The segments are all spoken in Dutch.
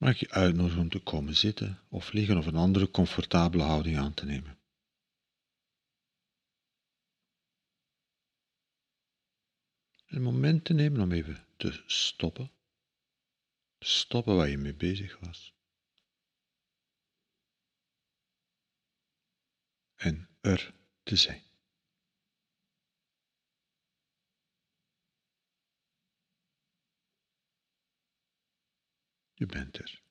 mag je uitnodigen om te komen zitten of liggen of een andere comfortabele houding aan te nemen. Een moment te nemen om even te stoppen. Stoppen waar je mee bezig was. En er te zijn. Je bent er.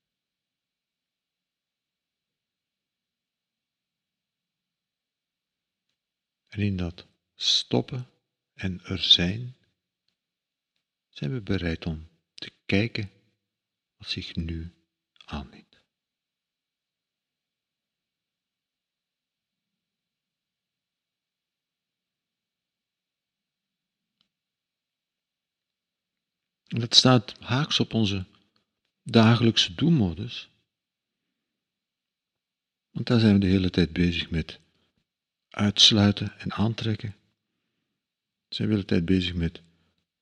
En in dat stoppen en er zijn, zijn we bereid om te kijken wat zich nu aandient. En dat staat haaks op onze dagelijkse doelmodus. Want daar zijn we de hele tijd bezig met uitsluiten en aantrekken. Zijn we de hele tijd bezig met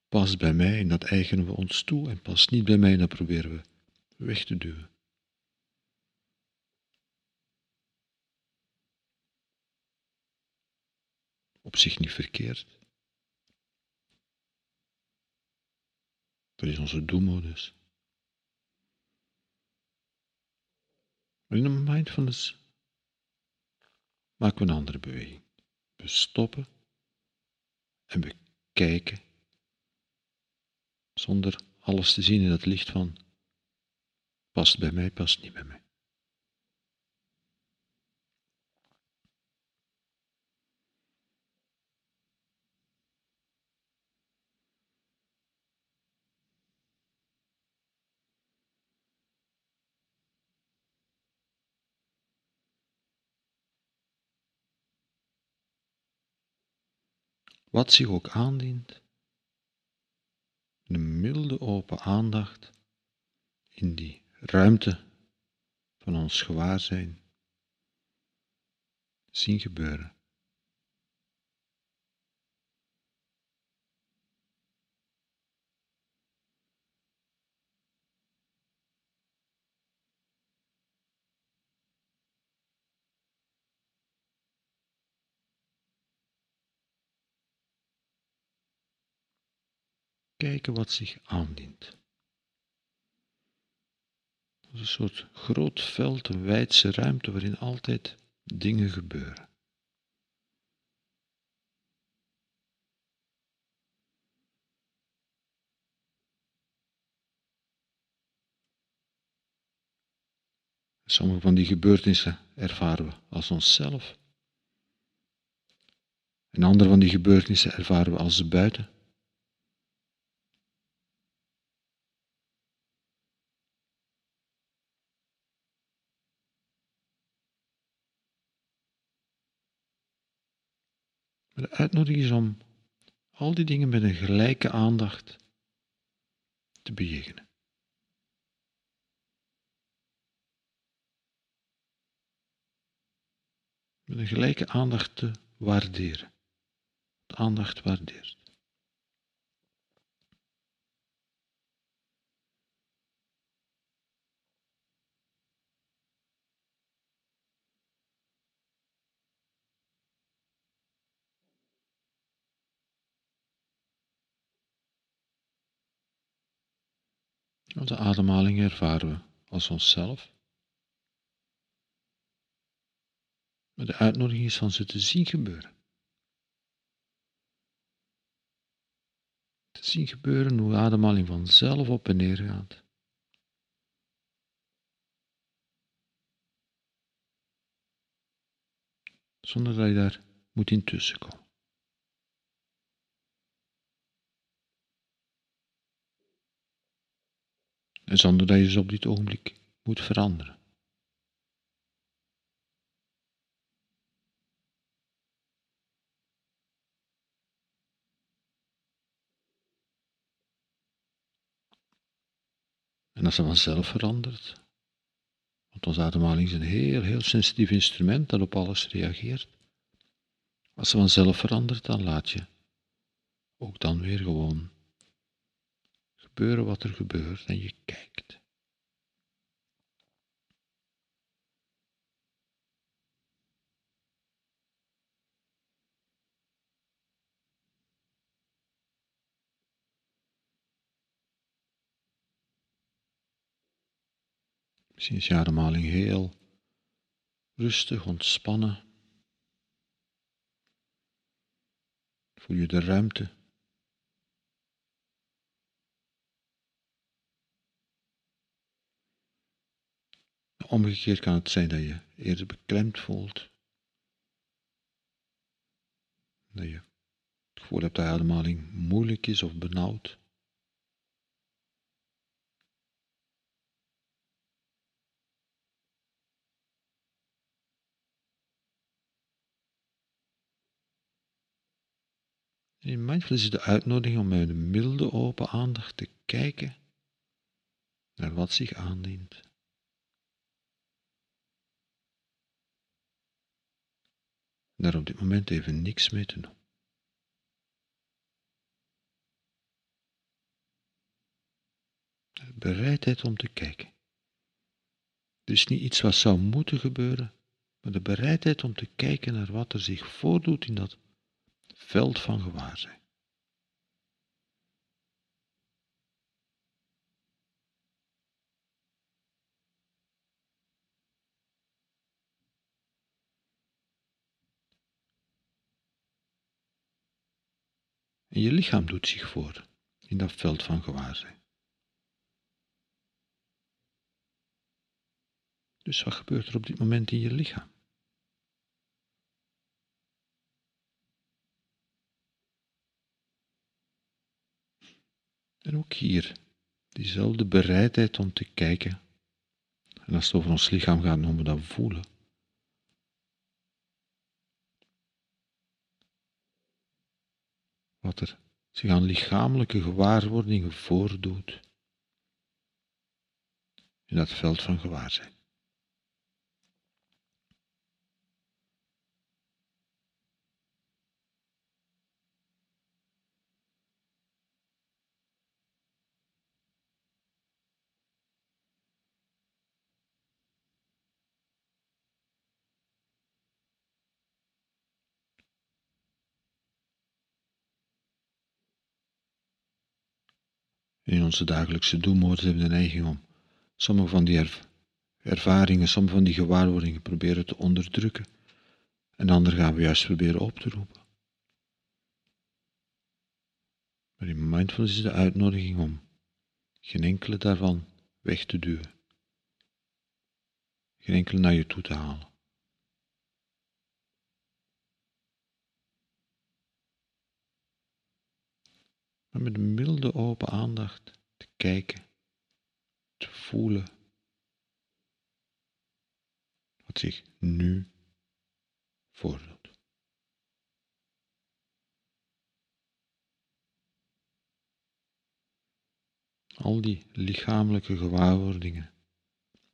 pas bij mij en dat eigenen we ons toe en pas niet bij mij en dat proberen we weg te duwen. Op zich niet verkeerd. Dat is onze doelmodus. In de mindfulness maken we een andere beweging. We stoppen en we kijken zonder alles te zien in het licht van past bij mij, past niet bij mij. Wat zich ook aandient, een milde open aandacht in die ruimte van ons gewaarzijn zien gebeuren. Kijken wat zich aandient. Een soort groot veld, een wijdse ruimte waarin altijd dingen gebeuren. Sommige van die gebeurtenissen ervaren we als onszelf. En andere van die gebeurtenissen ervaren we als buiten. De uitnodiging is om al die dingen met een gelijke aandacht te bejegenen. Met een gelijke aandacht te waarderen. De aandacht waardeert. Onze ademhaling ervaren we als onszelf. Maar de uitnodiging is van ze te zien gebeuren. Te zien gebeuren hoe ademhaling vanzelf op en neer gaat. Zonder dat je daar moet intussen komen. Zonder dat je ze op dit ogenblik moet veranderen. En als ze vanzelf verandert, want onze ademhaling is een heel, heel sensitief instrument dat op alles reageert. Als ze vanzelf verandert, dan laat je ook dan weer gewoon gebeuren wat er gebeurt en je kijkt. Misschien is je ademhaling heel rustig, ontspannen. Voel je de ruimte Omgekeerd kan het zijn dat je eerder beklemd voelt. Dat je het gevoel hebt dat de ademhaling moeilijk is of benauwd. In mindfulness is de uitnodiging om met een milde open aandacht te kijken naar wat zich aandient. Daar op dit moment even niks mee te doen. Bereidheid om te kijken. is niet iets wat zou moeten gebeuren, maar de bereidheid om te kijken naar wat er zich voordoet in dat veld van gewaarzijn. En je lichaam doet zich voor in dat veld van gewaarzijn. Dus wat gebeurt er op dit moment in je lichaam? En ook hier, diezelfde bereidheid om te kijken. En als het over ons lichaam gaat, noemen we dat voelen. Wat er zich aan lichamelijke gewaarwordingen voordoet in dat veld van gewaarzijn. In onze dagelijkse doelmodus hebben we de neiging om sommige van die ervaringen, sommige van die gewaarwordingen proberen te onderdrukken. En andere gaan we juist proberen op te roepen. Maar in mindfulness is de uitnodiging om geen enkele daarvan weg te duwen. Geen enkele naar je toe te halen. Met milde open aandacht te kijken, te voelen wat zich nu voordoet. Al die lichamelijke gewaarwordingen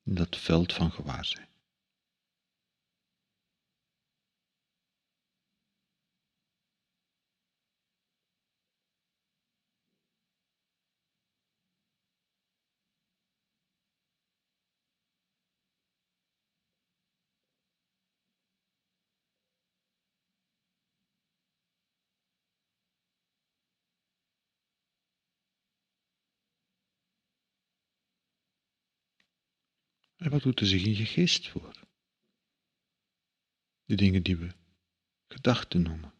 in dat veld van gewaarzijn. Wat doet er zich in je geest voor? De dingen die we gedachten noemen,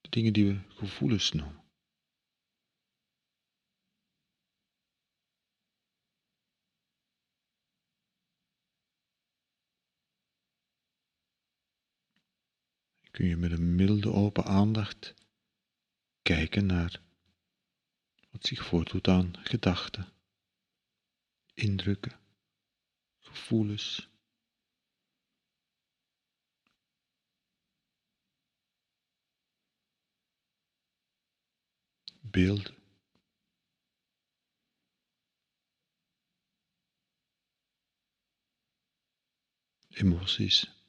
de dingen die we gevoelens noemen. Kun je met een milde open aandacht kijken naar wat zich voordoet aan gedachten, indrukken, gevoelens. Beelden. Emoties.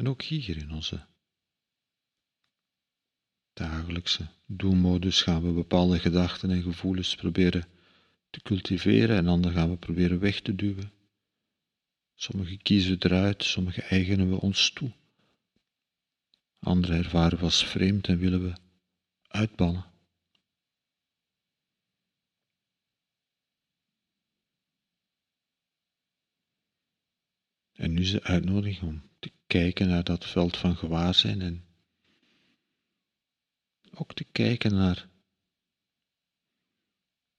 En ook hier in onze dagelijkse doelmodus gaan we bepaalde gedachten en gevoelens proberen te cultiveren en andere gaan we proberen weg te duwen. Sommige kiezen we eruit, sommige eigenen we ons toe. Andere ervaren we als vreemd en willen we uitbannen. En nu is de uitnodiging om te kijken naar dat veld van gewaarzijn en ook te kijken naar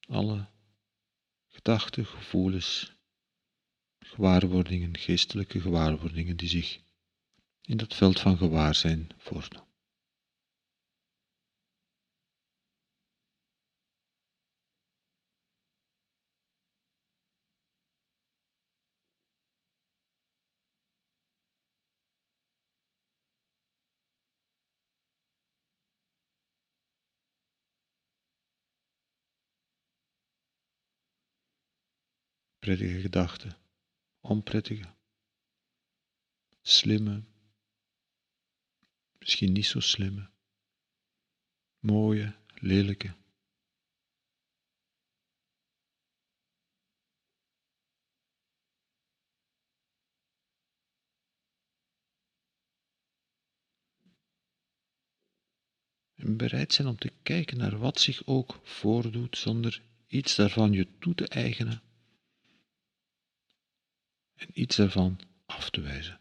alle gedachten, gevoelens, gewaarwordingen, geestelijke gewaarwordingen die zich in dat veld van gewaarzijn voordoen. Prettige gedachten, onprettige, slimme, misschien niet zo slimme, mooie, lelijke. En bereid zijn om te kijken naar wat zich ook voordoet zonder iets daarvan je toe te eigenen en iets daarvan af te wijzen.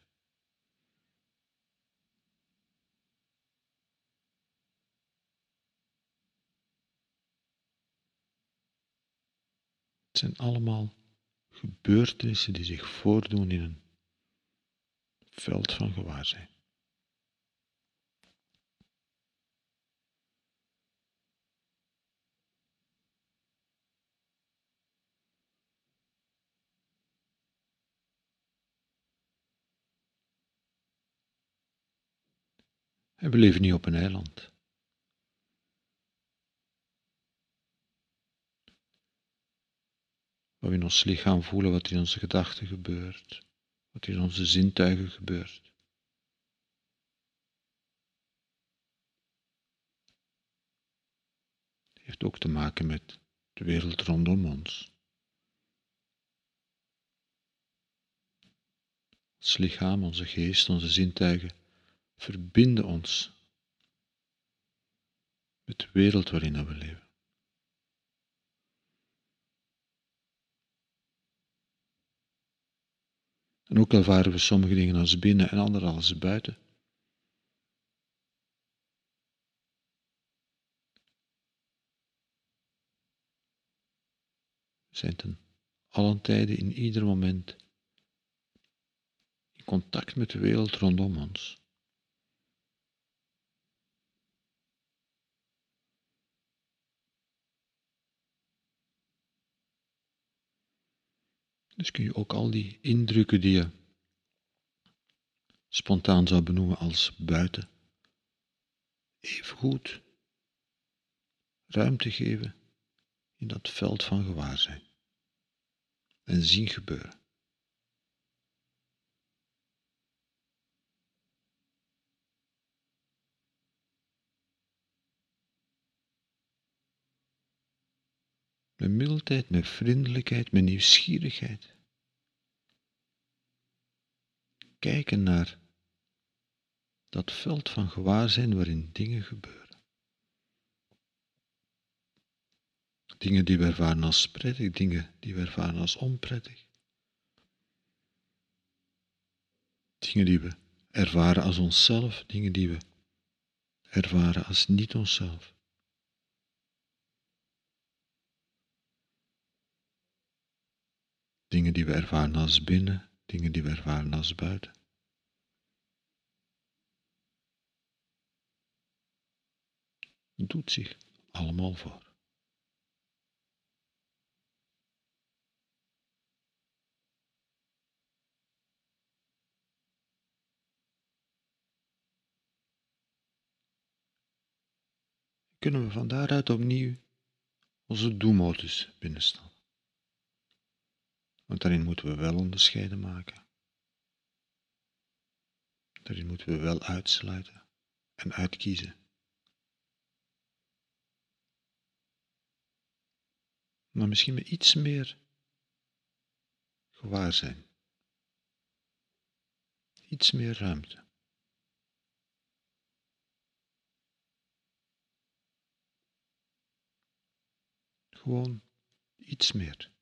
Het zijn allemaal gebeurtenissen die zich voordoen in een veld van gewaarzijn. En we leven niet op een eiland. Waar we in ons lichaam voelen wat in onze gedachten gebeurt, wat in onze zintuigen gebeurt. Heeft ook te maken met de wereld rondom ons. Ons lichaam, onze geest, onze zintuigen verbinden ons met de wereld waarin we leven. En ook ervaren we sommige dingen als binnen en andere als buiten. We zijn ten allen tijden in ieder moment in contact met de wereld rondom ons. Dus kun je ook al die indrukken die je spontaan zou benoemen als buiten, even goed ruimte geven in dat veld van gewaarzijn en zien gebeuren. Met mildheid, met vriendelijkheid, met nieuwsgierigheid. Kijken naar dat veld van gewaarzijn waarin dingen gebeuren. Dingen die we ervaren als prettig, dingen die we ervaren als onprettig. Dingen die we ervaren als onszelf, dingen die we ervaren als niet onszelf. Dingen die we ervaren als binnen, dingen die we ervaren als buiten. Het doet zich allemaal voor. Kunnen we van daaruit opnieuw onze doelmodus binnenstaan? Want daarin moeten we wel onderscheiden maken. Daarin moeten we wel uitsluiten en uitkiezen. Maar misschien met iets meer gewaar zijn. Iets meer ruimte. Gewoon iets meer.